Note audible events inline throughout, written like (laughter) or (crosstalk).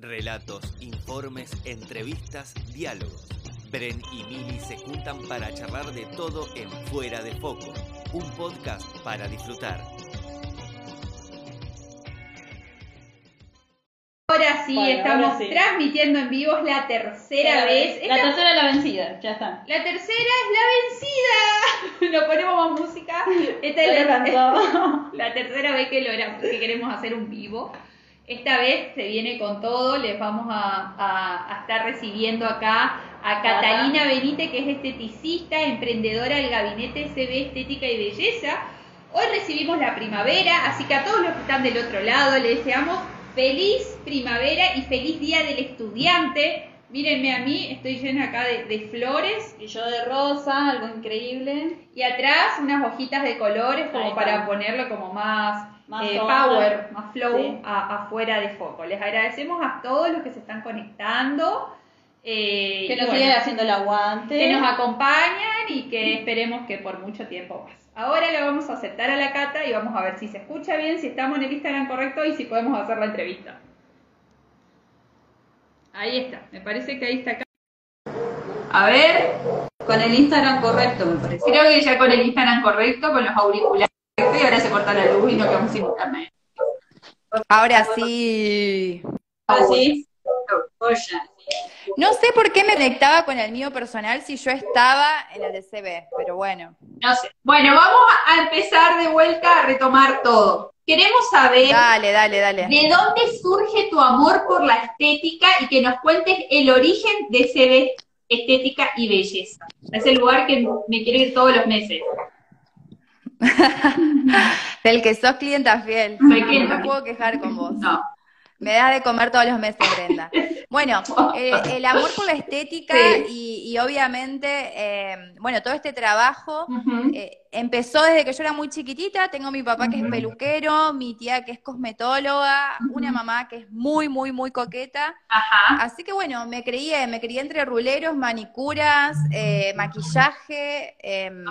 Relatos, informes, entrevistas, diálogos. Bren y Mili se juntan para charlar de todo en Fuera de Foco, un podcast para disfrutar. Ahora sí, Bueno, estamos ahora sí. transmitiendo en vivo, es la tercera vez. La tercera es la vencida, ya está. la tercera es la vencida. (laughs) No ponemos más música. (laughs) Esta es la, (laughs) la tercera vez que, logra- que queremos hacer un vivo. Esta vez se viene con todo, les vamos a, a- a estar recibiendo acá a Catalina Benítez, que es esteticista, emprendedora del gabinete CB Estética y Belleza. Hoy recibimos la primavera, así que a todos los que están del otro lado les deseamos feliz primavera y feliz día del estudiante. Mírenme a mí, estoy llena acá de, de flores Y yo de rosa, algo increíble. y atrás unas hojitas de colores como para ponerlo como más, Más eh, power, más flow Sí. a- afuera de foco. Les agradecemos a todos los que se están conectando. eh, Que nos bueno, siguen haciendo el aguante. que nos acompañan y que esperemos que por mucho tiempo más. Ahora le vamos a aceptar a la Cata y vamos a ver si se escucha bien, si estamos en el Instagram correcto y si podemos hacer la entrevista. Ahí está, me parece que ahí está. A ver, Con el Instagram correcto, me parece. creo que ya con el Instagram correcto, con los auriculares y ahora se corta la luz y no quedamos sin internet. Ahora sí. Ah, sí. No sé por qué me conectaba con el mío personal si yo estaba en el de CB, pero bueno. No sé. Bueno, vamos a empezar de vuelta a retomar todo. Queremos saber Dale, dale, dale. de dónde surge tu amor por la estética y que nos cuentes el origen de CB Estética y Belleza. Es el lugar que me quiero ir todos los meses. (laughs) Del que sos clienta fiel. Soy No clienta me fiel. puedo quejar con vos. No. Me das de comer todos los meses, Brenda. (laughs) Bueno, eh, el amor por la estética Sí. y, y obviamente, eh, bueno, todo este trabajo eh, empezó desde que yo era muy chiquitita. Tengo mi papá que es peluquero, mi tía que es cosmetóloga, una mamá que es muy, muy, muy coqueta. Ajá. Así que bueno, me crié, me crié entre ruleros, manicuras, eh, maquillaje, em,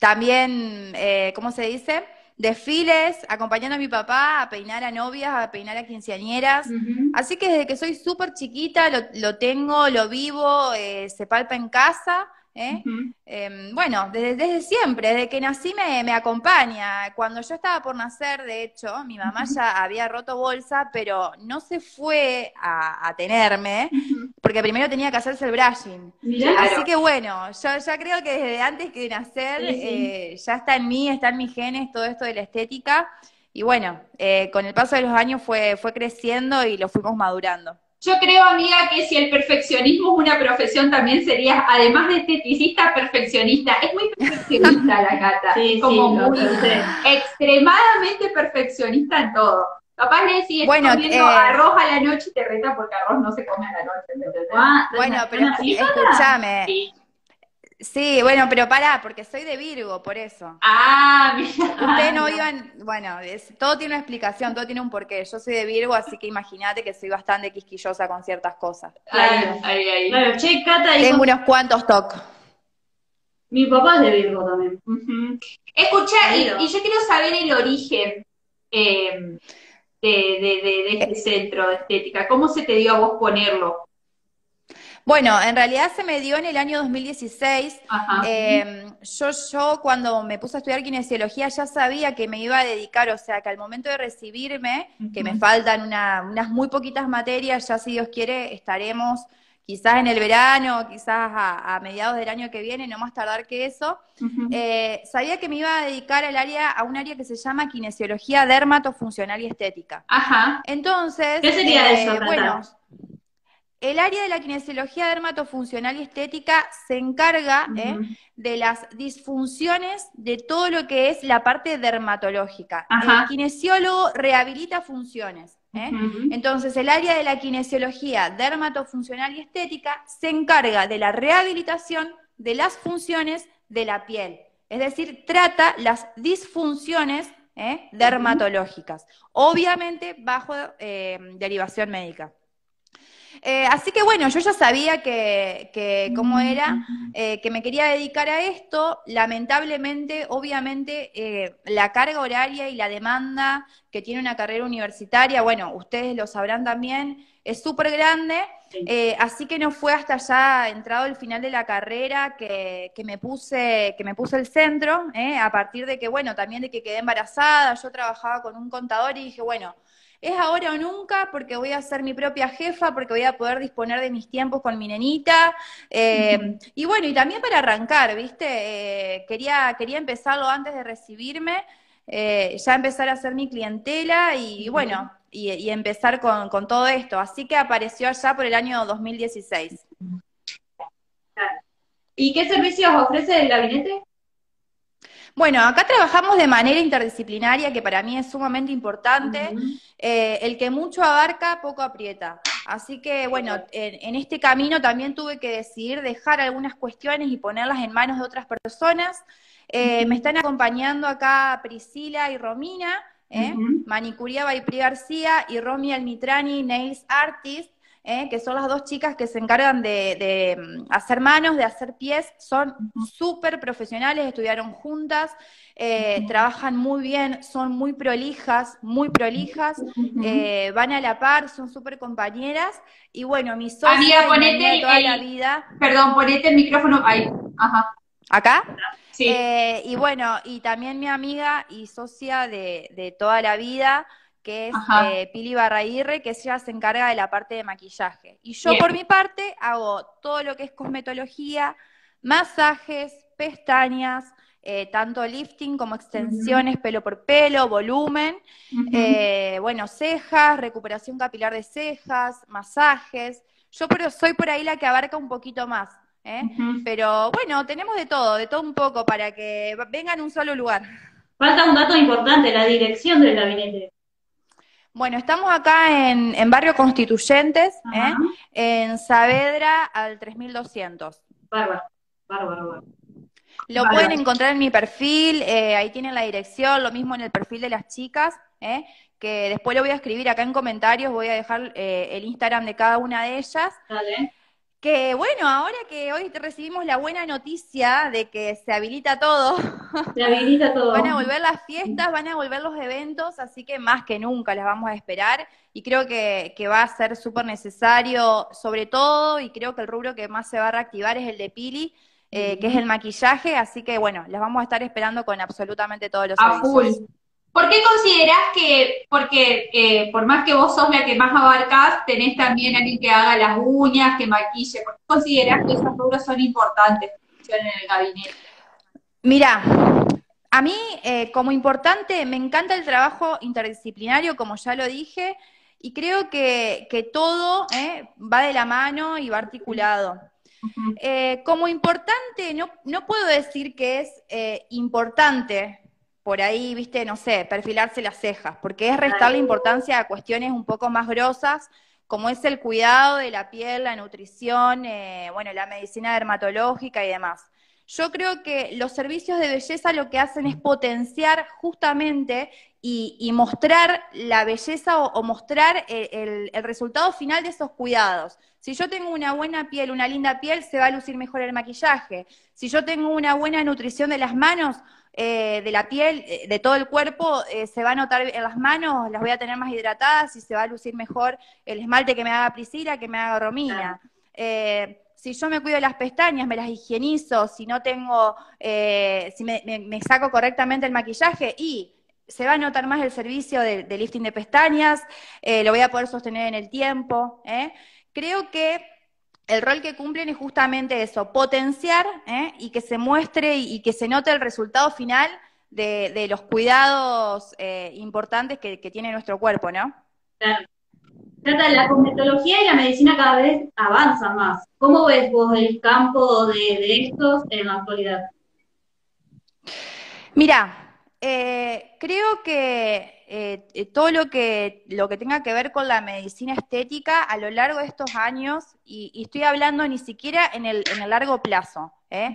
también, ¿cómo se dice? Desfiles, acompañando a mi papá a peinar a novias, a peinar a quinceañeras. Así que desde que soy súper chiquita lo, lo tengo, lo vivo, eh, se palpa en casa. ¿Eh? Em, bueno, desde, desde siempre, desde que nací me, me acompaña. Cuando yo estaba por nacer, de hecho, mi mamá ya había roto bolsa, pero no se fue a, a tenerme, porque primero tenía que hacerse el brushing. Mirá. Así que bueno, yo ya creo que desde antes que nacer Sí, sí. eh, ya está en mí, está en mis genes todo esto de la estética. Y bueno, eh, con el paso de los años fue, fue creciendo y lo fuimos madurando. Yo creo, amiga, que si el perfeccionismo es una profesión, también serías, además de esteticista, perfeccionista. Es muy perfeccionista la Cata. Sí, como sí, muy extremadamente perfeccionista en todo. Capaz le decís, Bueno, estoy comiendo eh, arroz a la noche y te reta porque arroz no se come a la noche. Ah, Bueno, ¿estás pero escúchame. Sí. Sí, bueno, pero pará, porque soy de Virgo, por eso. Ah, mira. Ustedes no iban, bueno, es- todo tiene una explicación, todo tiene un porqué. Yo soy de Virgo, así que imagínate que soy bastante quisquillosa con ciertas cosas. Ahí, ahí, ahí. Claro, che, Cata, y Tengo con- unos cuantos tocs. mi papá es de Virgo también. Ujú. Escucha, y, yo quiero saber el origen eh, de, de- de- de este centro de estética. ¿Cómo se te dio a vos ponerlo? Bueno, en realidad se me dio en el año 2016. Ajá. Eh, yo, yo cuando me puse a estudiar kinesiología ya sabía que me iba a dedicar, o sea, que al momento de recibirme, que me faltan una- unas muy poquitas materias, ya si Dios quiere estaremos quizás en el verano, quizás a, a mediados del año que viene, no más tardar que eso. Eh, sabía que me iba a dedicar al área, a un área que se llama kinesiología dermatofuncional y estética. Ajá. Entonces, ¿Qué sería eh, eso, bueno, el área de la kinesiología dermatofuncional y estética se encarga ¿eh? De las disfunciones de todo lo que es la parte dermatológica. Ajá. El kinesiólogo rehabilita funciones. ¿eh? Entonces, el área de la kinesiología dermatofuncional y estética se encarga de la rehabilitación de las funciones de la piel. Es decir, trata las disfunciones ¿eh? dermatológicas, obviamente bajo derivación médica. Eh, así que bueno, yo ya sabía que, que cómo era, eh, que me quería dedicar a esto. Lamentablemente, obviamente, eh, la carga horaria y la demanda que tiene una carrera universitaria, bueno, ustedes lo sabrán también, es súper grande. Sí. así que no fue hasta ya entrado el final de la carrera que, que me puse que me puse el centro, a partir de que bueno también de que quedé embarazada, yo trabajaba con un contador y dije bueno es ahora o nunca porque voy a ser mi propia jefa, porque voy a poder disponer de mis tiempos con mi nenita. Eh, y bueno, y también para arrancar, ¿viste? Eh, quería, quería empezarlo antes de recibirme, eh, ya empezar a ser mi clientela y, bueno, y, y empezar con, con, todo esto. Así que apareció allá por el año 2016. ¿Y qué servicios ofrece el gabinete? Bueno, acá trabajamos de manera interdisciplinaria, que para mí es sumamente importante. Uh -huh. eh, el que mucho abarca, poco aprieta. Así que, bueno, en, en, este camino también tuve que decidir dejar algunas cuestiones y ponerlas en manos de otras personas. Eh, uh -huh. Me están acompañando acá Priscila y Romina, ¿eh? uh -huh. Manicuría Baipri García y Romy Almitrani, Nails Artist. ¿Eh? que son las dos chicas que se encargan de, de hacer manos, de hacer pies, son súper profesionales, estudiaron juntas, eh, trabajan muy bien, son muy prolijas, muy prolijas, eh, van a la par, son súper compañeras, y bueno, mi socia Amiga, ponete toda el, la vida. Perdón, ponete el micrófono ahí. Ajá. ¿Acá? Sí. Y bueno, y también mi amiga y socia de, de toda la vida, que es eh, Pili Barraguirre, que ella se encarga de la parte de maquillaje. Y yo Bien. por mi parte hago todo lo que es cosmetología, masajes, pestañas, eh, tanto lifting como extensiones, uh -huh. pelo por pelo, volumen, uh -huh. eh, bueno, cejas, recuperación capilar de cejas, masajes. Yo pero soy por ahí la que abarca un poquito más. ¿eh? Uh -huh. Pero bueno, tenemos de todo, de todo un poco para que vengan a un solo lugar. Falta un dato importante, la dirección del gabinete. Bueno, estamos acá en, en Barrio Constituyentes, ¿eh? en Saavedra al 3200. Bárbaro, bárbaro, bárbaro. Lo bárbaro. pueden encontrar en mi perfil, eh, ahí tienen la dirección, lo mismo en el perfil de las chicas, ¿eh? que después lo voy a escribir acá en comentarios, voy a dejar eh, el Instagram de cada una de ellas. Dale. Que bueno, ahora que hoy recibimos la buena noticia de que se habilita todo. (laughs) Se habilita (laughs) todo. van a volver las fiestas, van a volver los eventos, así que más que nunca las vamos a esperar. Y creo que, que va a ser súper necesario, sobre todo, y creo que el rubro que más se va a reactivar es el de Pili, eh, que es el maquillaje, así que bueno, las vamos a estar esperando con absolutamente todos los a servicios. Full. ¿Por qué considerás que, porque eh, por más que vos sos la que más abarcás, tenés también alguien que haga las uñas, que maquille? ¿Por qué considerás que esos rubros son importantes en el gabinete? Mira, a mí eh, como importante me encanta el trabajo interdisciplinario, como ya lo dije, y creo que, que todo eh, va de la mano y va articulado. Uh -huh. como importante, no, no puedo decir que es importante por ahí, viste, no sé, perfilarse las cejas, porque es restarle importancia a cuestiones un poco más grosas, como es el cuidado de la piel, la nutrición, eh, bueno, la medicina dermatológica y demás. Yo creo que los servicios de belleza lo que hacen es potenciar justamente y, y mostrar la belleza o, o mostrar el, el, el, resultado final de esos cuidados. Si yo tengo una buena piel, una linda piel, se va a lucir mejor el maquillaje. Si yo tengo una buena nutrición de las manos, eh, de la piel, eh, de todo el cuerpo, eh, se va a notar en las manos, las voy a tener más hidratadas y se va a lucir mejor el esmalte que me haga Priscila, que me haga Romina. Eh, si yo me cuido las pestañas, me las higienizo, si no tengo, eh, si me, me, me, saco correctamente el maquillaje y se va a notar más el servicio de, de lifting de pestañas, eh, lo voy a poder sostener en el tiempo. ¿eh? Creo que el rol que cumplen es justamente eso, potenciar ¿eh? y que se muestre y, y, que se note el resultado final de, de los cuidados eh, importantes que, que, tiene nuestro cuerpo, ¿no? Claro. Trata, la cosmetología y la medicina cada vez avanzan más. ¿Cómo ves vos el campo de, de estos en la actualidad? Mira, eh, creo que eh, todo lo que, lo que tenga que ver con la medicina estética a lo largo de estos años, y, y estoy hablando ni siquiera en el, en el largo plazo, ¿eh?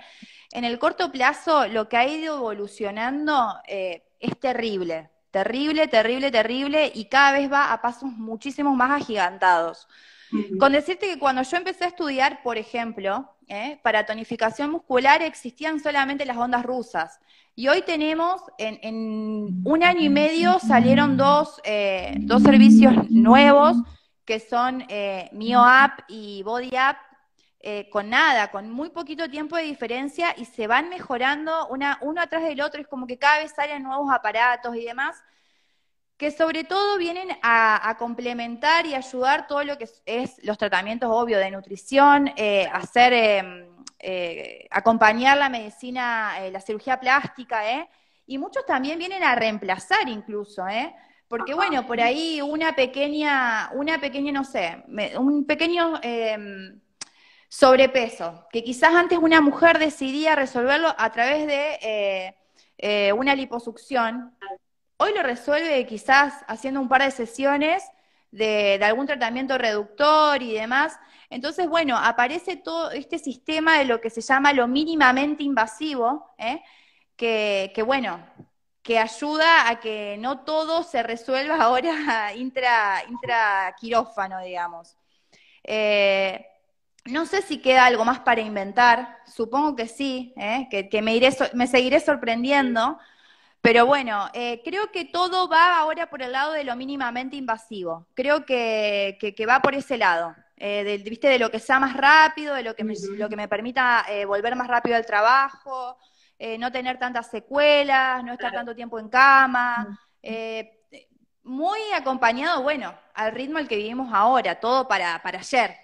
en el corto plazo lo que ha ido evolucionando eh, es terrible, terrible, terrible, terrible, y cada vez va a pasos muchísimo más agigantados. Con decirte que cuando yo empecé a estudiar, por ejemplo, ¿eh? para tonificación muscular existían solamente las ondas rusas. Y hoy tenemos, en, un año y medio salieron dos, eh, dos servicios nuevos, que son eh, MioApp y Body App, eh, con nada, con muy poquito tiempo de diferencia y se van mejorando una, uno atrás del otro, es como que cada vez salen nuevos aparatos y demás, que sobre todo vienen a, complementar y ayudar todo lo que es, los tratamientos obvios de nutrición, eh, hacer, em, eh, acompañar la medicina, la cirugía plástica, y muchos también vienen a reemplazar incluso, porque bueno, por ahí una pequeña, una pequeña, no sé, un pequeño em, sobrepeso, que quizás antes una mujer decidía resolverlo a través de eh, eh, una liposucción, hoy lo resuelve quizás haciendo un par de sesiones de, algún tratamiento reductor y demás. Entonces, bueno, aparece todo este sistema de lo que se llama lo mínimamente invasivo, ¿eh? que, bueno, que ayuda a que no todo se resuelva (laughs) ahora intra, intra quirófano, digamos. No sé si queda algo más para inventar, supongo que sí, ¿eh? que, me, iré seguiré sorprendiendo, pero bueno, eh, creo que todo va ahora por el lado de lo mínimamente invasivo, creo que, va por ese lado, eh, de, ¿viste? de lo que sea más rápido, de lo que me, lo que me permita volver más rápido al trabajo, no tener tantas secuelas, no estar tanto tiempo en cama, muy acompañado, bueno, al ritmo al que vivimos ahora, todo para, para ayer.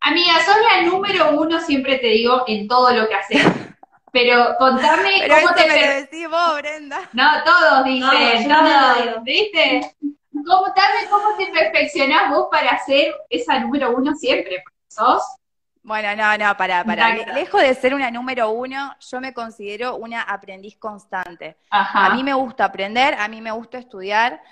Amiga, sos la número uno, siempre te digo, en todo lo que haces. (laughs) Pero contame cómo te. Me lo decís vos, Brenda. No, todos dicen, no, todos, ¿viste? Contame cómo te perfeccionás vos para ser esa número uno siempre, sos. Bueno, no, no, para, para. Lejos de ser una número uno, yo me considero una aprendiz constante. A mí me gusta aprender, a mí me gusta estudiar,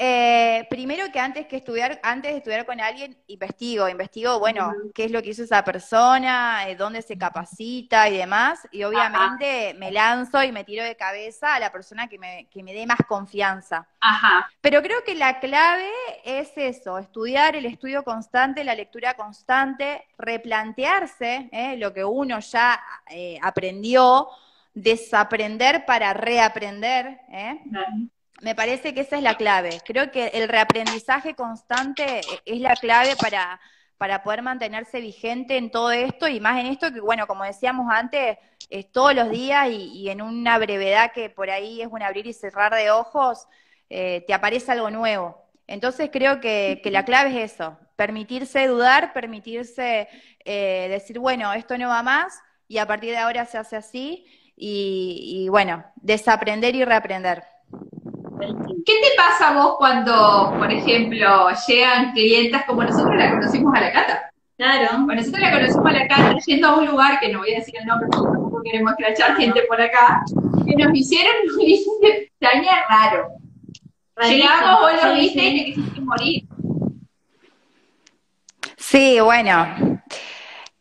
eh, primero que antes que estudiar, antes de estudiar con alguien, investigo, investigo, bueno, qué es lo que hizo esa persona, eh, dónde se capacita y demás, y obviamente me lanzo y me tiro de cabeza a la persona que me, que me dé más confianza. Ajá. Pero creo que la clave es eso, estudiar el estudio constante, la lectura constante, replantearse eh, lo que uno ya aprendió, desaprender para reaprender, ¿eh? Me parece que esa es la clave. Creo que el reaprendizaje constante es la clave para, para poder mantenerse vigente en todo esto y más en esto que, bueno, como decíamos antes, es todos los días y, en una brevedad que por ahí es un abrir y cerrar de ojos, eh, te aparece algo nuevo. Entonces creo que, la clave es eso, permitirse dudar, permitirse eh, decir, bueno, esto no va más y a partir de ahora se hace así y bueno, desaprender y reaprender. ¿Qué te pasa a vos cuando, por ejemplo, llegan clientas como nosotros la conocimos a la Cata? Claro. Bueno, nosotros la conocimos a la Cata yendo a un lugar, que no voy a decir el nombre porque tampoco queremos crachar gente por acá, que nos hicieron un extraña raro. Llegamos, vos lo viste y te quisiste morir. Sí, bueno,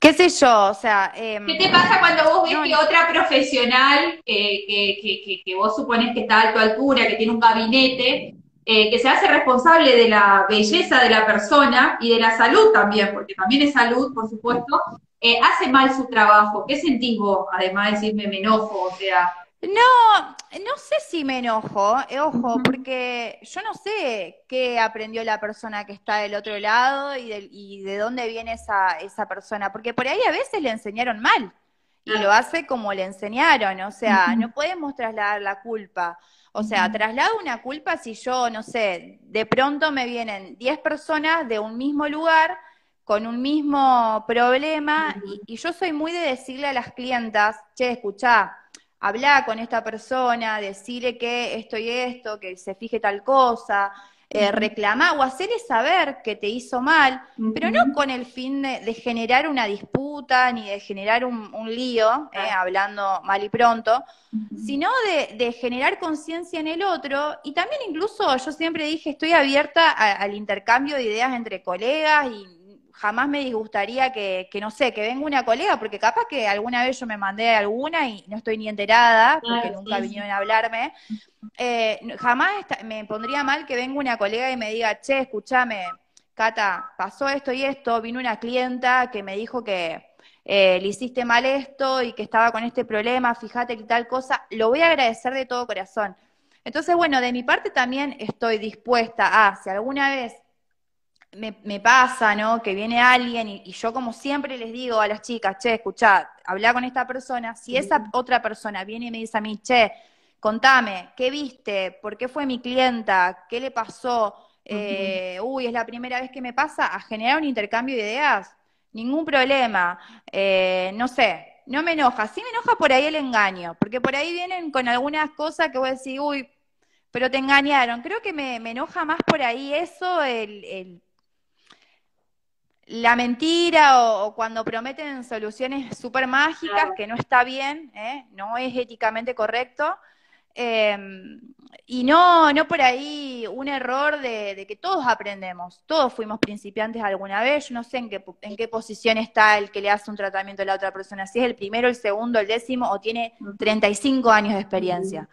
qué sé yo, o sea... Em, ¿Qué te pasa cuando vos ves que otra profesional, que, que, que, vos supones que está a tu altura, que tiene un gabinete, eh, que se hace responsable de la belleza de la persona y de la salud también, porque también es salud, por supuesto, eh, hace mal su trabajo? ¿Qué sentís vos, además de decirme me enojo, o sea... No, no sé si me enojo, eh, ojo, porque yo no sé qué aprendió la persona que está del otro lado y de, y de dónde viene esa, esa persona, porque por ahí a veces le enseñaron mal y lo hace como le enseñaron, o sea, no podemos trasladar la culpa. O sea, traslado una culpa si yo, no sé, de pronto me vienen 10 personas de un mismo lugar con un mismo problema y, y yo soy muy de decirle a las clientas, che, escuchá, hablar con esta persona, decirle que esto y esto, que se fije tal cosa, eh, reclamar o hacerle saber que te hizo mal, pero no con el fin de, generar una disputa ni de generar un, lío, eh, hablando mal y pronto, sino de, generar conciencia en el otro. Y también incluso yo siempre dije estoy abierta al intercambio de ideas entre colegas y jamás me disgustaría que, que, no sé, que venga una colega, porque capaz que alguna vez yo me mandé alguna y no estoy ni enterada, porque nunca vinieron a hablarme. Eh, jamás me pondría mal que venga una colega y me diga, che, escúchame, Cata, pasó esto y esto, vino una clienta que me dijo que eh, le hiciste mal esto y que estaba con este problema, fíjate que tal cosa, lo voy a agradecer de todo corazón. Entonces, bueno, de mi parte también estoy dispuesta a, si alguna vez me, pasa, ¿no? Que viene alguien y, yo como siempre les digo a las chicas, che, escuchá, habla con esta persona, si esa otra persona viene y me dice a mí, che, contame, ¿qué viste? ¿Por qué fue mi clienta? ¿Qué le pasó? Eh, uy, es la primera vez que me pasa a generar un intercambio de ideas. Ningún problema. Eh, no sé, no me enoja. Sí me enoja por ahí el engaño, porque por ahí vienen con algunas cosas que voy a decir, uy, pero te engañaron. Creo que me, enoja más por ahí eso, el la mentira o, cuando prometen soluciones súper mágicas, que no está bien, ¿eh? no es éticamente correcto. Em, y no, no por ahí un error de, que todos aprendemos, todos fuimos principiantes alguna vez, yo no sé en qué, en qué posición está el que le hace un tratamiento a la otra persona, si es el primero, el segundo, el décimo o tiene 35 años de experiencia.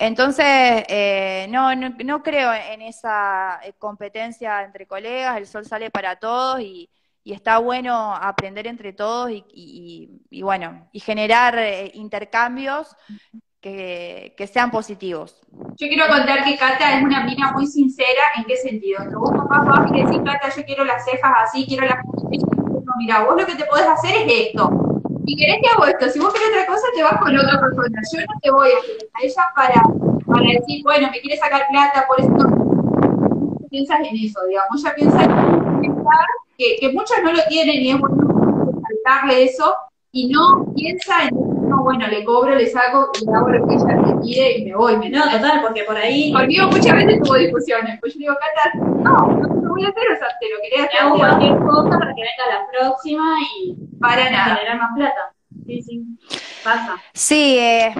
Entonces, eh, no, no, creo en esa eh, competencia entre colegas, el sol sale para todos y, está bueno aprender entre todos y, bueno, y generar eh, intercambios que, sean positivos. Yo quiero contar que Cata es una mina muy sincera, ¿en qué sentido? Que vos papá vas y decís, Cata, yo quiero las cejas así, quiero las... No, mira, vos lo que te podés hacer es esto si querés que hago esto, si vos querés otra cosa, te vas con otra persona. Yo no te voy a, ella para, para decir, bueno, me quiere sacar plata, por eso no piensas en eso, digamos. Ella piensa que, que muchos no lo tienen y es bueno saltarle eso, y no piensa en no, bueno, le cobro, le saco, le hago lo que ella me pide y me voy. ¿me no, total, porque por ahí. Conmigo muchas veces tuvo discusiones. Pues yo digo, Cata, no, no te voy a hacer, o sea, te lo quería hacer. Hago cualquier cosa para que venga la próxima y. Para nada. Generar más plata. Sí, sí. Pasa. Sí, eh,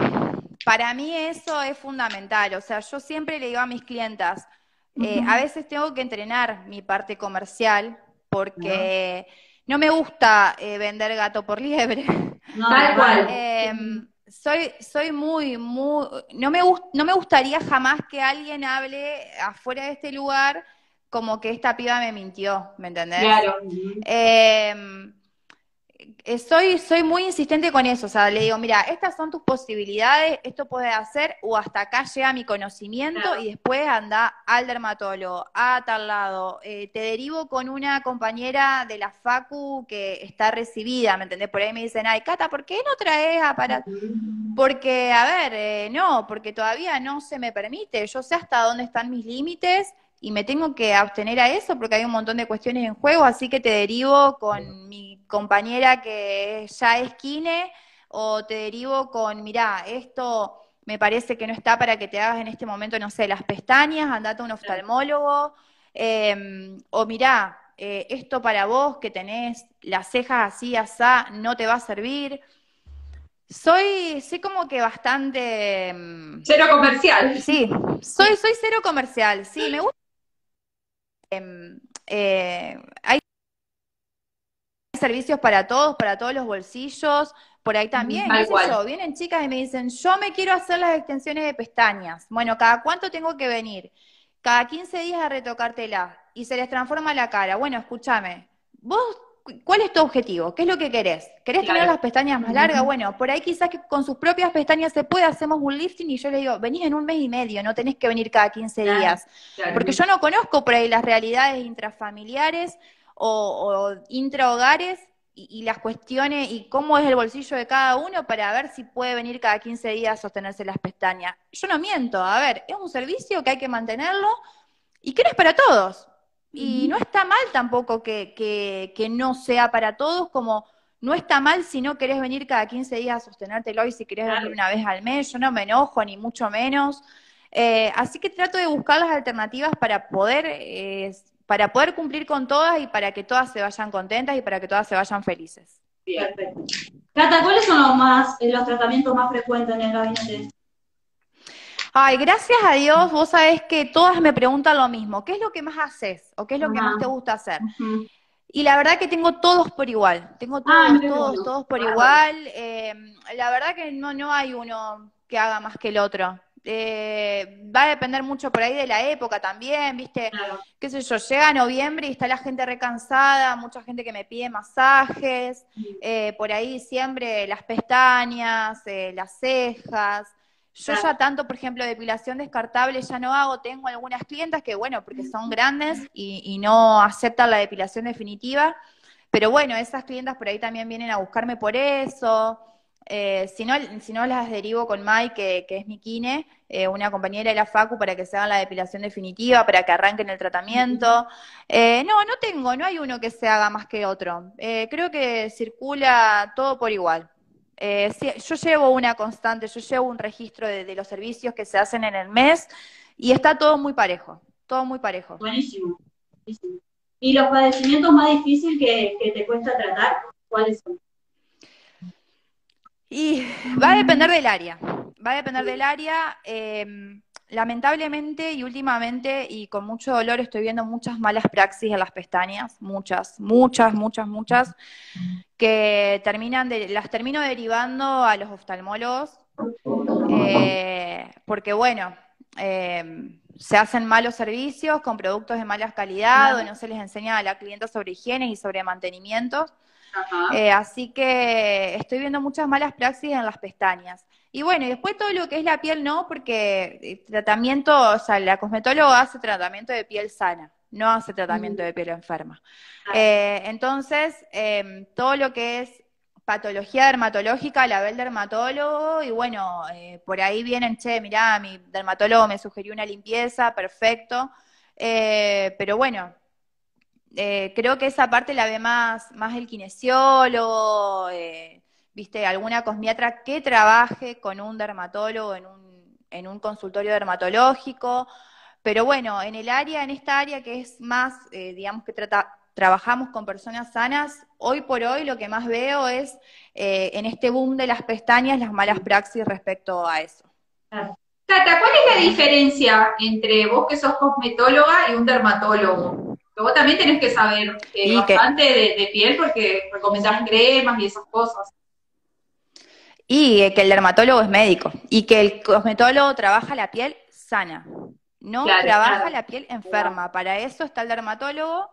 para mí eso es fundamental. O sea, yo siempre le digo a mis clientas, eh, a veces tengo que entrenar mi parte comercial porque no, me gusta eh, vender gato por liebre. No, Tal (laughs) cual. Em, soy, soy muy, muy, no me, no me gustaría jamás que alguien hable afuera de este lugar como que esta piba me mintió, ¿me entendés? Claro. Soy, soy muy insistente con eso, o sea, le digo, mira, estas son tus posibilidades, esto puedes hacer, o hasta acá llega mi conocimiento y después anda al dermatólogo, a tal lado, eh, te derivo con una compañera de la FACU que está recibida, ¿me entendés? Por ahí me dicen, ay, Cata, ¿por qué no traes aparato? Porque, a ver, eh, no, porque todavía no se me permite, yo sé hasta dónde están mis límites y me tengo que abstener a eso porque hay un montón de cuestiones en juego, así que te derivo con mi compañera que ya es kine o te derivo con, mirá, esto me parece que no está para que te hagas en este momento, no sé, las pestañas, andate a un oftalmólogo, em, o mirá, eh, esto para vos que tenés las cejas así, asá, no te va a servir. Soy, soy como que bastante... Em, cero comercial. Sí, soy, soy cero comercial, sí, me gusta eh, hay servicios para todos, para todos los bolsillos, por ahí también, vienen chicas y me dicen, yo me quiero hacer las extensiones de pestañas. Bueno, ¿cada cuánto tengo que venir? Cada 15 días a retocártela y se les transforma la cara. Bueno, escúchame, vos ¿Cuál es tu objetivo? ¿Qué es lo que querés? ¿Querés tener las pestañas más largas? Bueno, por ahí quizás que con sus propias pestañas se puede, hacemos un lifting y yo le digo, venís en un mes y medio, no tenés que venir cada 15 días. Porque yo no conozco por ahí las realidades intrafamiliares o, intrahogares y, y, las cuestiones y cómo es el bolsillo de cada uno para ver si puede venir cada 15 días a sostenerse las pestañas. Yo no miento, a ver, es un servicio que hay que mantenerlo y que no es para todos. Y no está mal tampoco que, que, no sea para todos, como no está mal si no querés venir cada 15 días a sostenértelo y si querés venir una vez al mes, yo no me enojo, ni mucho menos. Eh, así que trato de buscar las alternativas para poder, eh, para poder cumplir con todas y para que todas se vayan contentas y para que todas se vayan felices. Perfecto. Cata, ¿cuáles son los, más, eh, los tratamientos más frecuentes en el gabinete? Ay, gracias a Dios, vos sabés que todas me preguntan lo mismo. ¿Qué es lo que más haces? ¿O qué es lo que más te gusta hacer? Y la verdad que tengo todos por igual. Tengo todos, todos, todos por igual. Eh, la verdad que no, no hay uno que haga más que el otro. eh, va a depender mucho por ahí de la época también, ¿viste? Claro. Qué sé yo, llega noviembre y está la gente recansada, mucha gente que me pide masajes, eh, por ahí siempre las pestañas, eh, las cejas. Yo ya tanto, por ejemplo, depilación descartable ya no hago. Tengo algunas clientas que, bueno, porque son grandes y, y no aceptan la depilación definitiva. Pero bueno, esas clientas por ahí también vienen a buscarme por eso. Eh, si, no, si no, las derivo con Mai, que, que es mi kine, eh, una compañera de la Facu, para que se hagan la depilación definitiva, para que arranquen el tratamiento. Eh, no, no tengo, no hay uno que se haga más que otro. Eh, creo que circula todo por igual. Eh, sí, yo llevo una constante, yo llevo un registro de, de los servicios que se hacen en el mes y está todo muy parejo, todo muy parejo. Buenísimo. buenísimo. ¿Y los padecimientos más difíciles que, que te cuesta tratar? ¿Cuáles son? Y va a depender del área, va a depender del área. eh, lamentablemente y últimamente y con mucho dolor estoy viendo muchas malas praxis en las pestañas, muchas, muchas, muchas, muchas, que terminan de, las termino derivando a los oftalmólogos, eh, porque bueno, eh, se hacen malos servicios con productos de mala calidad, o no se les enseña a la clienta sobre higiene y sobre mantenimiento. Ajá. Eh, así que estoy viendo muchas malas praxis en las pestañas. Y bueno, y después todo lo que es la piel no, porque eh, tratamiento, o sea, la cosmetóloga hace tratamiento de piel sana, no hace tratamiento de piel enferma. Eh, entonces, eh, todo lo que es patología dermatológica la ve el dermatólogo y bueno, eh, por ahí vienen, che, mirá, mi dermatólogo me sugirió una limpieza, perfecto. Eh, pero bueno, creo que esa parte la ve más, más el kinesiólogo, viste, alguna cosmiatra que trabaje con un dermatólogo en un, en un consultorio dermatológico. Pero bueno, en el área, en esta área que es más, eh, digamos que trata, trabajamos con personas sanas, hoy por hoy lo que más veo es eh, en este boom de las pestañas las malas praxis respecto a eso. Tata, ¿cuál es la diferencia entre vos que sos cosmetóloga y un dermatólogo? Que vos también tenés que saber eh, que- bastante de, de piel porque recomendás cremas y esas cosas. Y que el dermatólogo es médico y que el cosmetólogo trabaja la piel sana, no Claro, trabaja claro. la piel enferma. Para eso está el dermatólogo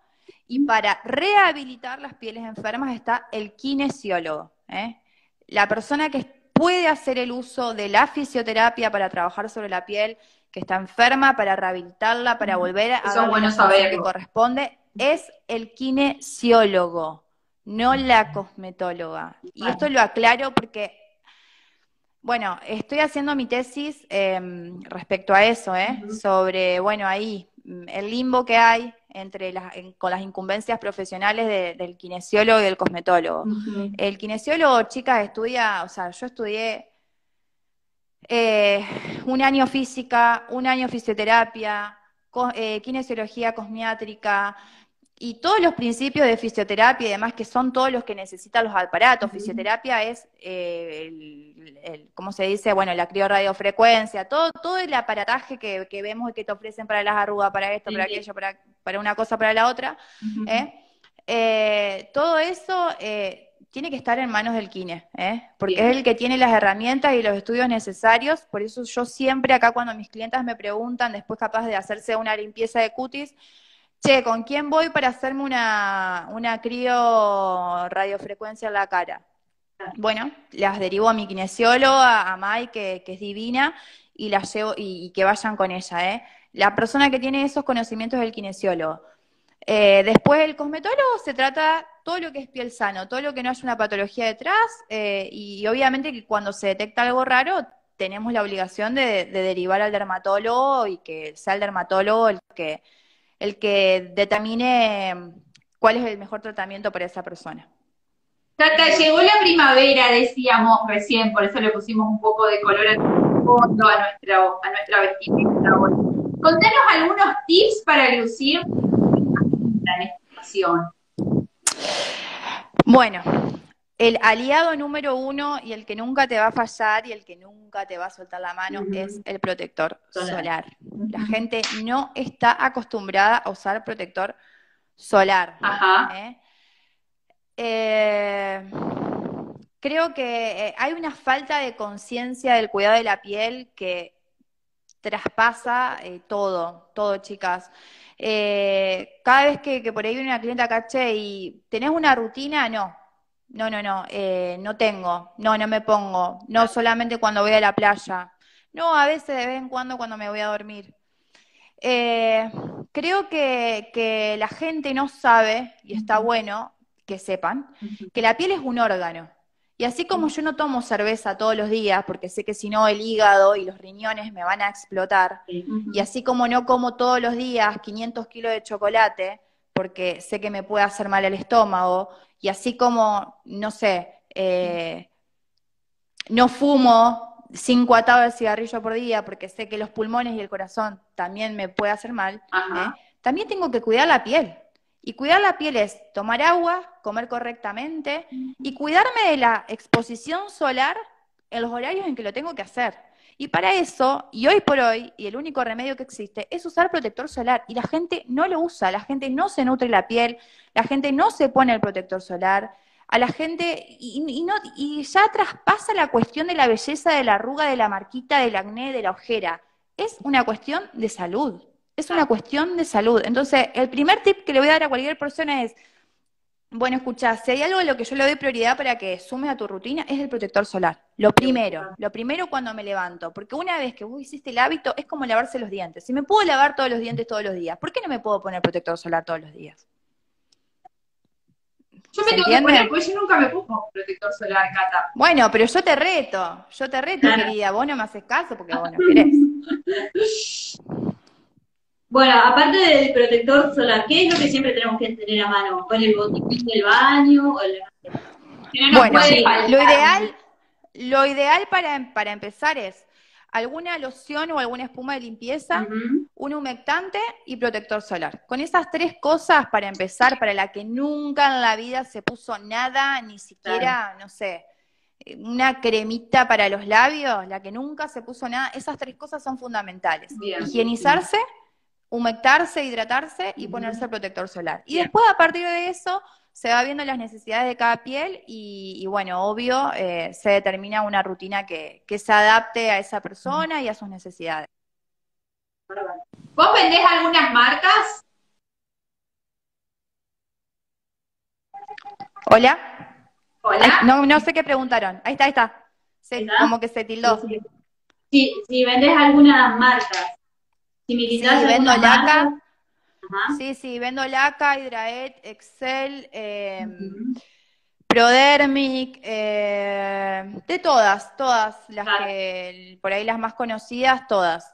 y para rehabilitar las pieles enfermas está el kinesiólogo. ¿eh? La persona que puede hacer el uso de la fisioterapia para trabajar sobre la piel que está enferma, para rehabilitarla, para volver a Eso es darle bueno la función saberlo. que corresponde, es el kinesiólogo, no la cosmetóloga. Y esto lo aclaro porque bueno, estoy haciendo mi tesis eh, respecto a eso, ¿eh? Sobre, bueno, ahí, mm, el limbo que hay entre las, en- con las incumbencias profesionales de- del kinesiólogo y del cosmetólogo. El kinesiólogo, chicas, estudia, o sea, yo estudié eh, un año física, un año fisioterapia, co- eh, kinesiología cosmiátrica y todos los principios de fisioterapia y demás, que son todos los que necesitan los aparatos. Fisioterapia es, eh, el, el- ¿cómo se dice? Bueno, la criorradiofrecuencia, todo, todo el aparataje que, que vemos y que te ofrecen para las arrugas, para esto, Sí, para aquello, para, para una cosa, para la otra. ¿eh? Eh, todo eso eh, tiene que estar en manos del kine, ¿eh? porque Bien. es el que tiene las herramientas y los estudios necesarios. Por eso yo siempre acá cuando mis clientas me preguntan, después capaz de hacerse una limpieza de cutis, che, ¿con quién voy para hacerme una, una crío radiofrecuencia en la cara? Bueno, las derivo a mi kinesiólogo, a, Mai, que, que es divina, y las llevo, y, que vayan con ella, ¿eh? La persona que tiene esos conocimientos es el kinesiólogo. Eh, después el cosmetólogo se trata todo lo que es piel sano, todo lo que no haya una patología detrás, eh, y, y obviamente que cuando se detecta algo raro, tenemos la obligación de, de derivar al dermatólogo y que sea el dermatólogo el que, el que determine cuál es el mejor tratamiento para esa persona. Tata, llegó la primavera, decíamos recién, por eso le pusimos un poco de color al fondo a nuestra, a nuestra vestimenta hoy. Contanos algunos tips para lucir en esta ocasión. Bueno, el aliado número uno y el que nunca te va a fallar y el que nunca te va a soltar la mano es el protector Solar. solar. La gente no está acostumbrada a usar protector solar. Ajá. ¿eh? Eh, creo que eh, hay una falta de conciencia del cuidado de la piel que traspasa eh, todo, todo, chicas. Eh, cada vez que, que por ahí viene una clienta caché y tenés una rutina, no, no, no, no, eh, no tengo, no, no me pongo, no solamente cuando voy a la playa, no, a veces de vez en cuando cuando me voy a dormir. Eh, creo que, que la gente no sabe, y está bueno que sepan, que la piel es un órgano. Y así como yo no tomo cerveza todos los días, porque sé que si no el hígado y los riñones me van a explotar, y así como no como todos los días 500 kilos de chocolate, porque sé que me puede hacer mal el estómago, y así como, no sé, eh, no fumo cinco atados de cigarrillo por día, porque sé que los pulmones y el corazón también me puede hacer mal. ¿eh? también tengo que cuidar la piel. Y cuidar la piel es tomar agua, comer correctamente y cuidarme de la exposición solar en los horarios en que lo tengo que hacer. Y para eso, y hoy por hoy, y el único remedio que existe, es usar protector solar. Y la gente no lo usa, la gente no se nutre la piel, la gente no se pone el protector solar, a la gente, y, no, y ya traspasa la cuestión de la belleza, de la arruga, de la marquita, del acné, de la ojera. Es una cuestión de salud. Es una cuestión de salud. Entonces, el primer tip que le voy a dar a cualquier persona es, bueno, escucha, si hay algo en lo que yo le doy prioridad para que sume a tu rutina, es el protector solar. Lo primero, lo primero cuando me levanto. Porque una vez que vos hiciste el hábito, es como lavarse los dientes. Si me puedo lavar todos los dientes todos los días, ¿por qué no me puedo poner protector solar todos los días? Yo me ¿Se tengo que poner, porque yo nunca me pongo protector solar, Cata. Bueno, pero yo te reto, yo te reto, Claro. querida. Vos no me haces caso porque vos no querés. (laughs) Bueno, aparte del protector solar, ¿qué es lo que siempre tenemos que tener a mano? ¿O en el botiquín del baño? O Que no Bueno, lo ideal, lo ideal para, para empezar es alguna loción o alguna espuma de limpieza, un humectante y protector solar. Con esas tres cosas para empezar, para la que nunca en la vida se puso nada, ni siquiera, no sé, eh, una cremita para los labios, la que nunca se puso nada, esas tres cosas son fundamentales. Bien. Higienizarse, humectarse, hidratarse y ponerse protector solar. Y Bien. después, a partir de eso, se va viendo las necesidades de cada piel y, y bueno, obvio, eh, se determina una rutina que, que se adapte a esa persona y a sus necesidades. ¿Vos vendés algunas marcas? ¿Hola? Hola. Ay, no, no sé qué preguntaron. Ahí está, ahí está. Se- ¿Ahí está? como que se tildó. Sí, sí. Si, si vendés algunas marcas, si Sí, vendo laca. Ajá. Sí, sí, vendo Laca, Hydraet, Excel, eh. Prodermic, eh, de todas, todas las Claro. que, por ahí las más conocidas, todas.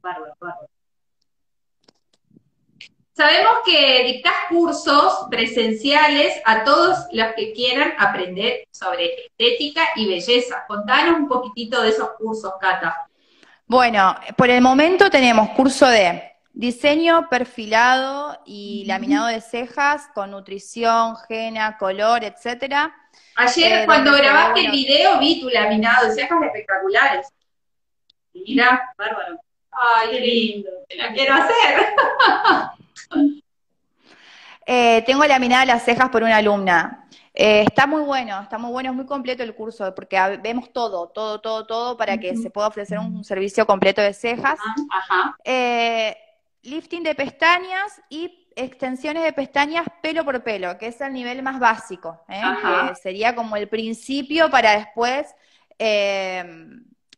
Bárbaro, bárbaro. Sabemos que dictás cursos presenciales a todos los que quieran aprender sobre estética y belleza. Contanos un poquitito de esos cursos, Cata. Bueno, por el momento tenemos curso de diseño perfilado y laminado de cejas con nutrición, henna, color, etcétera. Ayer Eh, cuando grabaste el video vi tu laminado de cejas espectaculares. Mira, Bárbaro. ay, Qué lindo. lindo. La quiero hacer. (laughs) Eh, tengo laminadas las cejas por una alumna. Eh, está muy bueno, está muy bueno, es muy completo el curso, porque vemos todo, todo, todo, todo para que se pueda ofrecer un servicio completo de cejas. Ajá. Eh, lifting de pestañas y extensiones de pestañas pelo por pelo, que es el nivel más básico, ¿eh? Que sería como el principio para después eh,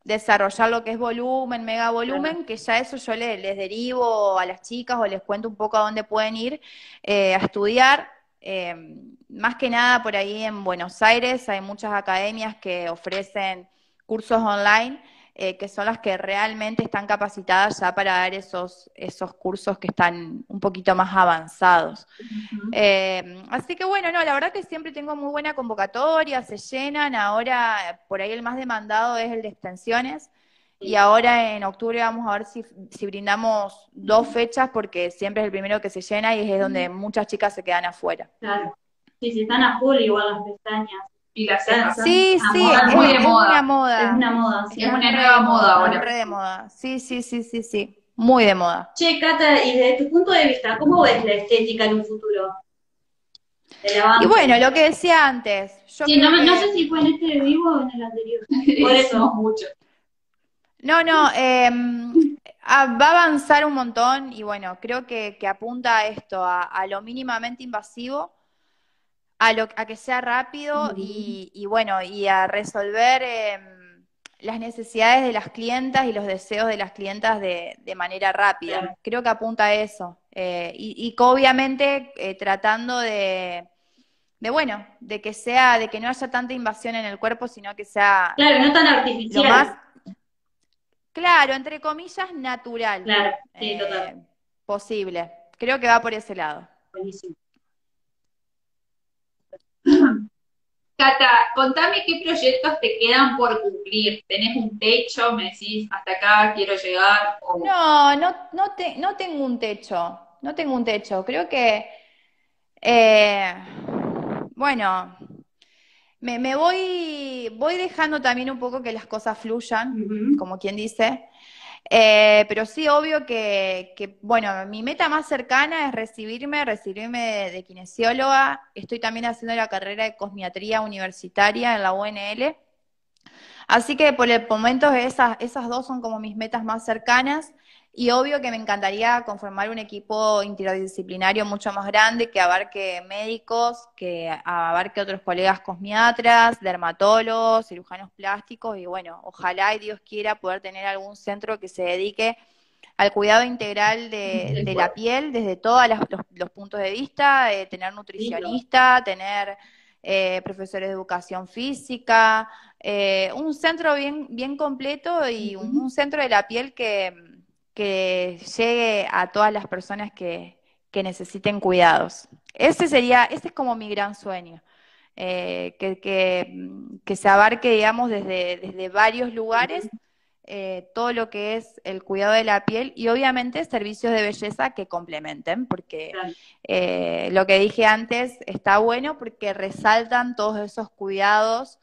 desarrollar lo que es volumen, mega volumen, que ya eso yo le- les derivo a las chicas o les cuento un poco a dónde pueden ir eh, a estudiar. Más que nada por ahí en Buenos Aires hay muchas academias que ofrecen cursos online eh, que son las que realmente están capacitadas ya para dar esos, esos cursos que están un poquito más avanzados. Eh, así que bueno, no, la verdad que siempre tengo muy buena convocatoria, se llenan, ahora por ahí el más demandado es el de extensiones. Y ahora en octubre vamos a ver si, si brindamos dos fechas porque siempre es el primero que se llena y es donde muchas chicas se quedan afuera. Claro. Sí, si están a full, igual las pestañas. Y cejas. Sí, Ah, sí, moda, es, muy de es moda. una moda. Es una moda, sí. Es una nueva moda ahora. es de moda. Sí, sí, sí, sí, sí. Muy de moda. Che, Cata, y desde tu punto de vista, ¿cómo ves la estética en un futuro? Y bueno, lo que decía antes, yo Sí, creo no, que- no sé si fue en este vivo o en el anterior. (laughs) Por eso. mucho. No, no, em, va a avanzar un montón y bueno, creo que, apunta a esto, a, lo mínimamente invasivo, a, lo, a que sea rápido y, bueno, y a resolver em, las necesidades de las clientas y los deseos de las clientas de, manera rápida. Creo que apunta a eso. Eh, y, y obviamente eh, tratando de de bueno, de que sea, de que no haya tanta invasión en el cuerpo, sino que sea claro, no tan artificial. más, claro, entre comillas, natural. Claro, sí, eh, total. Posible. Creo que va por ese lado. Buenísimo. (clears throat) Cata, contame qué proyectos te quedan por cumplir. ¿Tenés un techo? ¿Me decís hasta acá quiero llegar? No, no, no, te, no tengo un techo. No tengo un techo. Creo que eh, bueno, me, voy, voy dejando también un poco que las cosas fluyan, como quien dice. Eh, pero sí, obvio que, bueno, mi meta más cercana es recibirme, recibirme de, kinesióloga. Estoy también haciendo la carrera de cosmiatría universitaria en la UNL. Así que por el momento esas, esas dos son como mis metas más cercanas. Y obvio que me encantaría conformar un equipo interdisciplinario mucho más grande que abarque médicos, que abarque otros colegas cosmiatras, dermatólogos, cirujanos plásticos y bueno, ojalá y Dios quiera poder tener algún centro que se dedique al cuidado integral de, la piel desde todos los, puntos de vista, eh, tener nutricionista, tener eh, profesores de educación física, eh, un centro bien, bien completo y un centro de la piel que que llegue a todas las personas que, necesiten cuidados. Ese sería, ese es como mi gran sueño. Eh, que, que, se abarque, digamos, desde, desde varios lugares eh, todo lo que es el cuidado de la piel y obviamente servicios de belleza que complementen, porque eh, lo que dije antes está bueno porque resaltan todos esos cuidados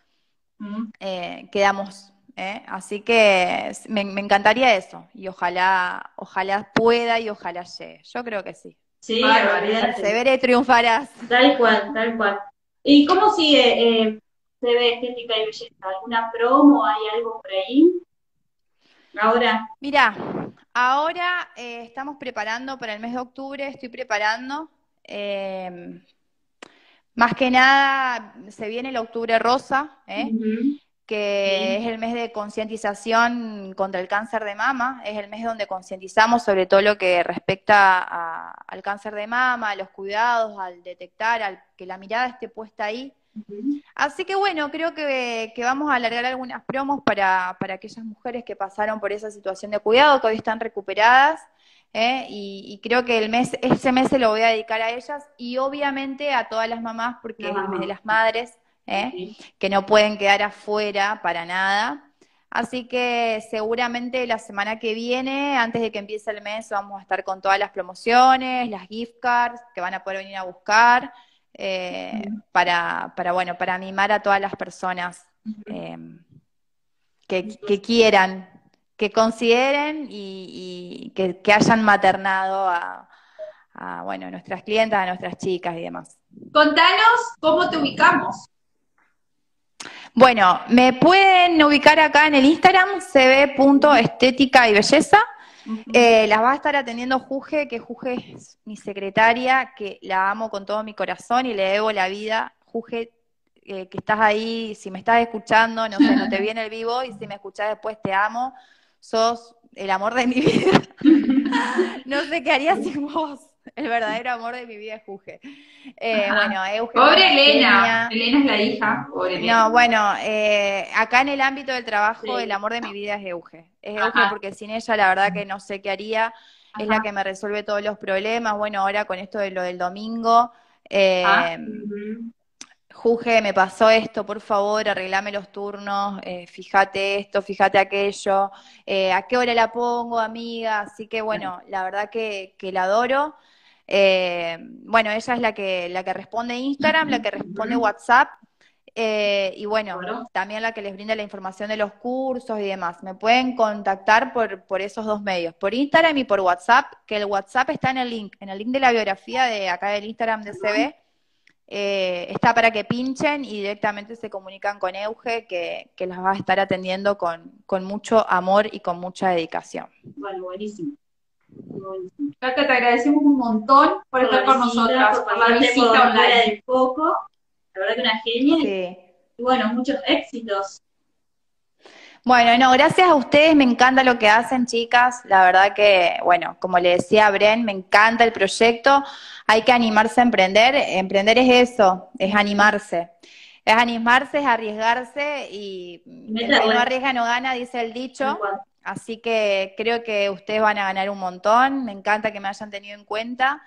que damos ¿eh? Así que me, encantaría eso y ojalá, ojalá pueda y ojalá llegue. Yo creo que sí. Sí, se veré triunfarás. Tal cual, tal cual. ¿Y cómo sigue eh, se ve estética y belleza? ¿Alguna promo? ¿Hay algo por ahí? Ahora. Mira, ahora eh, estamos preparando para el mes de octubre, estoy preparando. más que nada, se viene el octubre rosa, ¿eh? Que es el mes de concientización contra el cáncer de mama, es el mes donde concientizamos sobre todo lo que respecta al cáncer de mama, a los cuidados, al detectar, al que la mirada esté puesta ahí. Así que bueno, creo que, vamos a alargar algunas promos para, aquellas mujeres que pasaron por esa situación de cuidado, que hoy están recuperadas, ¿eh? y, creo que el mes, ese mes se lo voy a dedicar a ellas y obviamente a todas las mamás, porque es el mes de las madres, ¿eh? que no pueden quedar afuera para nada. Así que seguramente la semana que viene, antes de que empiece el mes, vamos a estar con todas las promociones, las gift cards que van a poder venir a buscar, eh, para, para, bueno, para animar a todas las personas eh, que, quieran, que consideren y, que, hayan maternado a, a, bueno, nuestras clientas, a nuestras chicas y demás. Contanos cómo te ubicamos. Bueno, me pueden ubicar acá en el Instagram, cb.estética y belleza. Eh, las va a estar atendiendo Juge, que Juge es mi secretaria, que la amo con todo mi corazón y le debo la vida. Juge, eh, que estás ahí, si me estás escuchando, no sé, no te viene el vivo y si me escuchás después te amo. Sos el amor de mi (laughs) vida. (laughs) no sé qué haría sin vos. El verdadero amor de mi vida es Juge. Eh, bueno, Pobre Elena. Elena es la hija. Pobre No, bueno, eh, acá en el ámbito del trabajo, el amor de mi vida es Euge. Es Euge porque sin ella la verdad que no sé qué haría. Es la que me resuelve todos los problemas. Bueno, ahora con esto de lo del domingo. Eh, ah, Juge, me pasó esto, por favor, arreglame los turnos, eh, fíjate esto, fíjate aquello, eh, a qué hora la pongo, amiga, así que bueno, la verdad que, que la adoro. Eh, bueno, ella es la que, la que responde Instagram, la que responde WhatsApp, eh, y bueno, también la que les brinda la información de los cursos y demás. Me pueden contactar por, por esos dos medios, por Instagram y por WhatsApp, que el WhatsApp está en el link, en el link de la biografía de acá del Instagram de CB. eh, está para que pinchen y directamente se comunican con Euge, que, que las va a estar atendiendo con, con mucho amor y con mucha dedicación. Bueno, buenísimo. Cata, te agradecemos un montón por estar con visita, nosotras, por por la visita online. del foco. La verdad que una genia. Sí. Y bueno, muchos éxitos. Bueno, no, gracias a ustedes, me encanta lo que hacen, chicas. La verdad que, bueno, como le decía a Bren, me encanta el proyecto. Hay que animarse a emprender. Emprender es eso, es animarse. Es animarse, es arriesgarse y el que Meterle. no arriesga no gana, dice el dicho. Así que creo que ustedes van a ganar un montón. Me encanta que me hayan tenido en cuenta.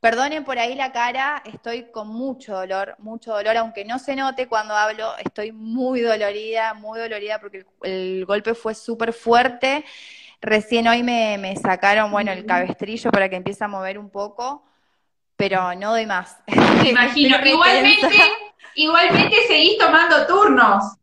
Perdonen por ahí la cara, estoy con mucho dolor, mucho dolor, aunque no se note cuando hablo, estoy muy dolorida, muy dolorida porque el, el golpe fue súper fuerte. Recién hoy me, me sacaron, bueno, el cabestrillo para que empiece a mover un poco, pero no doy más. (laughs) Me imagino. Igualmente, tensa. igualmente seguís tomando turnos.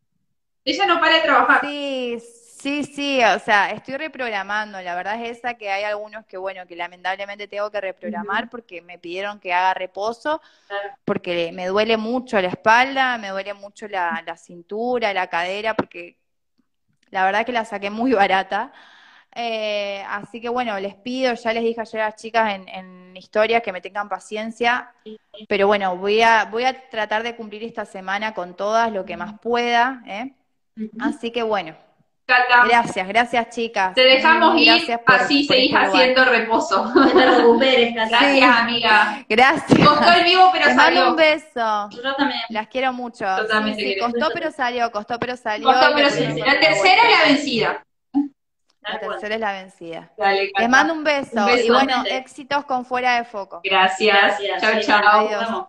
Ella no para de trabajar. Sí, sí, sí, o sea, estoy reprogramando. La verdad es esa que hay algunos que, bueno, que lamentablemente tengo que reprogramar porque me pidieron que haga reposo, Claro. porque me duele mucho la espalda, me duele mucho la, la cintura, la cadera, porque la verdad que la saqué muy (laughs) barata. Eh, así que bueno, les pido, ya les dije ayer a las chicas en, en historias que me tengan paciencia, pero bueno, voy a, voy a tratar de cumplir esta semana con todas lo que más pueda, ¿eh? Así que bueno, gracias, gracias chicas. te dejamos ir, Gracias por- así por seguís este lugar. haciendo reposo. No te recuperes, Cata. Gracias, amiga. Gracias. Costó el vivo, pero Les mando salió. un beso. Yo también. Las quiero mucho. Yo también Sí, te sí, quiero. costó pero salió, costó pero salió. Costó, pero La tercera es la vencida. La tercera es la vencida. Dale. Les mando un beso. Un beso. Y bueno, éxitos con fuera de foco. Gracias. Gracias. Chao, chao. Adiós. vamos.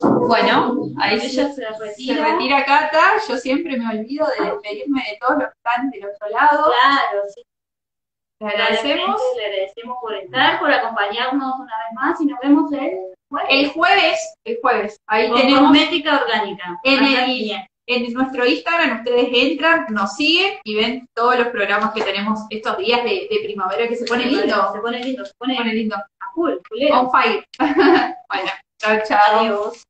Bueno, ahí se, Ella se se retira. retira Cata. Yo siempre me olvido de despedirme de todos los que están del otro lado. Claro, sí. Le agradecemos. Le agradecemos por estar, por acompañarnos una vez más y nos vemos el jueves. El jueves, el jueves, ahí Con tenemos cosmética orgánica. En el- en nuestro Instagram, ustedes entran, nos siguen y ven todos los programas que tenemos estos días de, de primavera que se pone lindo. Se pone lindo, se Se pone pone lindo. a full. On fire. (laughs) bueno, chao, chao. Adiós.